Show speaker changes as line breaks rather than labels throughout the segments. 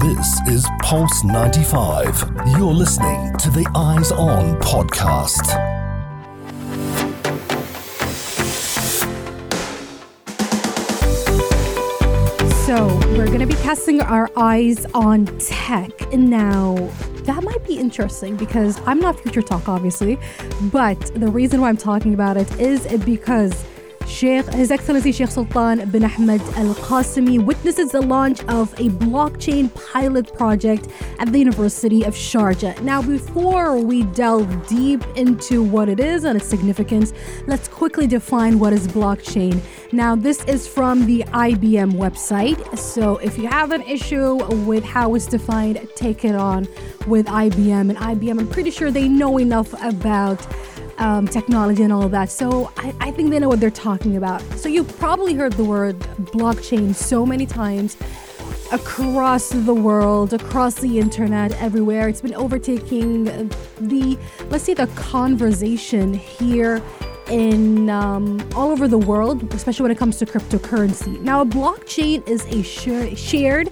This is Pulse 95. You're listening to the Eyes On podcast.
So, we're going to be casting our eyes on tech. And now, that might be interesting because I'm not Future Talk, obviously. But the reason why I'm talking about it is because Sheikh, His Excellency Sheikh Sultan bin Ahmed Al Qasimi witnesses the launch of a blockchain pilot project at the University of Sharjah. Now, before we delve deep into what it is and its significance, let's quickly define what is blockchain. Now, this is from the IBM website. So, if you have an issue with how it's defined, take it on with IBM. And IBM, I'm pretty sure they know enough about um, technology and all of that. So I, I think they know what they're talking about. So you've probably heard the word blockchain so many times across the world, across the internet, everywhere. It's been overtaking the, let's say, the conversation here in um, all over the world, especially when it comes to cryptocurrency. Now, a blockchain is a sh- shared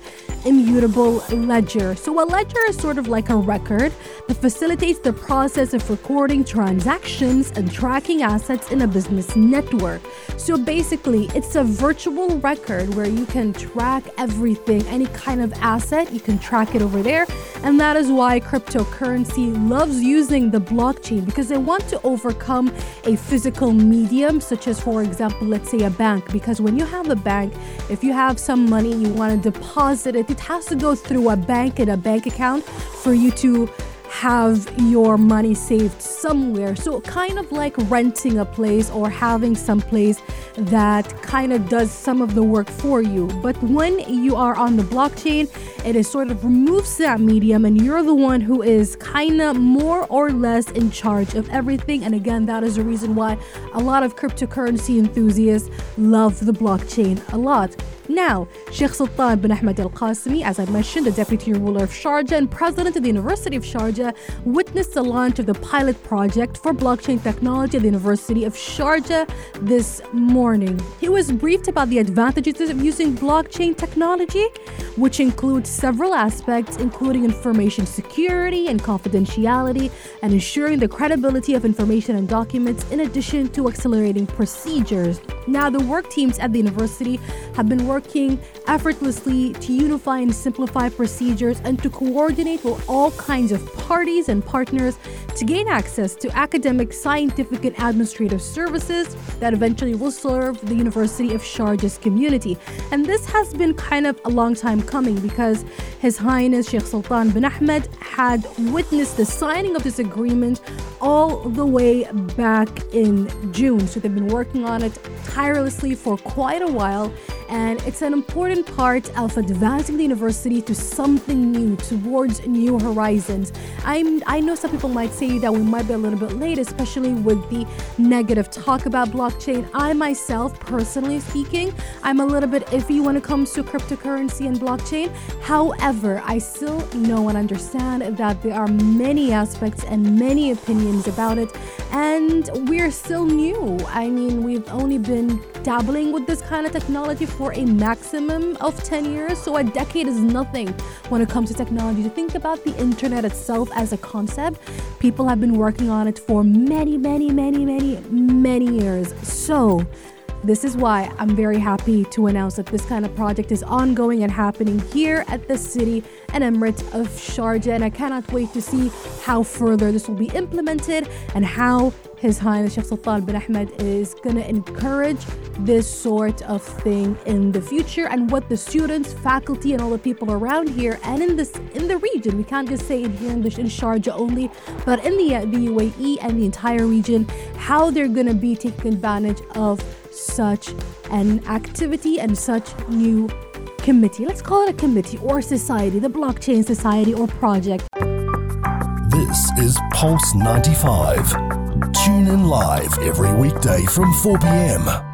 immutable ledger. So, a ledger is sort of like a record that facilitates the process of recording transactions and tracking assets in a business network. So, basically, it's a virtual record where you can track everything, any kind of asset, you can track it over there. And that is why cryptocurrency loves using the blockchain because they want to overcome a physical medium, such as, for example, let's say a bank. Because when you have a bank, if you have some money, you want to deposit it it has to go through a bank and a bank account for you to have your money saved somewhere. So, kind of like renting a place or having some place that kind of does some of the work for you. But when you are on the blockchain, it is sort of removes that medium and you're the one who is kind of more or less in charge of everything. And again, that is the reason why a lot of cryptocurrency enthusiasts love the blockchain a lot. Now, Sheikh Sultan bin Ahmed Al Qasimi, as I mentioned, the deputy ruler of Sharjah and president of the University of Sharjah, witnessed the launch of the pilot project for blockchain technology at the University of Sharjah this morning. He was briefed about the advantages of using blockchain technology, which includes several aspects, including information security and confidentiality, and ensuring the credibility of information and documents, in addition to accelerating procedures. Now, the work teams at the university have been working effortlessly to unify and simplify procedures and to coordinate with all kinds of parties and partners to gain access to academic, scientific, and administrative services that eventually will serve the University of Sharjah's community. And this has been kind of a long time coming because His Highness Sheikh Sultan bin Ahmed had witnessed the signing of this agreement all the way back in June. So they've been working on it tirelessly for quite a while and it's an important part of advancing the university to something new, towards new horizons. I'm, I know some people might say that we might be a little bit late, especially with the negative talk about blockchain. I myself, personally speaking, I'm a little bit iffy when it comes to cryptocurrency and blockchain. However, I still know and understand that there are many aspects and many opinions about it, and we're still new. I mean, we've only been dabbling with this kind of technology for a maximum of 10 years, so a decade is nothing when it comes to technology. To think about the internet itself as a concept, people have been working on it for many, many, many, many, many years. So, this is why I'm very happy to announce that this kind of project is ongoing and happening here at the city and emirate of Sharjah. And I cannot wait to see how further this will be implemented and how his Highness Sheikh Sultan bin Ahmed is going to encourage this sort of thing in the future and what the students, faculty, and all the people around here and in this in the region. We can't just say in, the, in Sharjah only, but in the, uh, the UAE and the entire region, how they're going to be taking advantage of such an activity and such new committee. Let's call it a committee or society, the blockchain society or project.
This is Pulse 95. Tune in live every weekday from 4 p.m.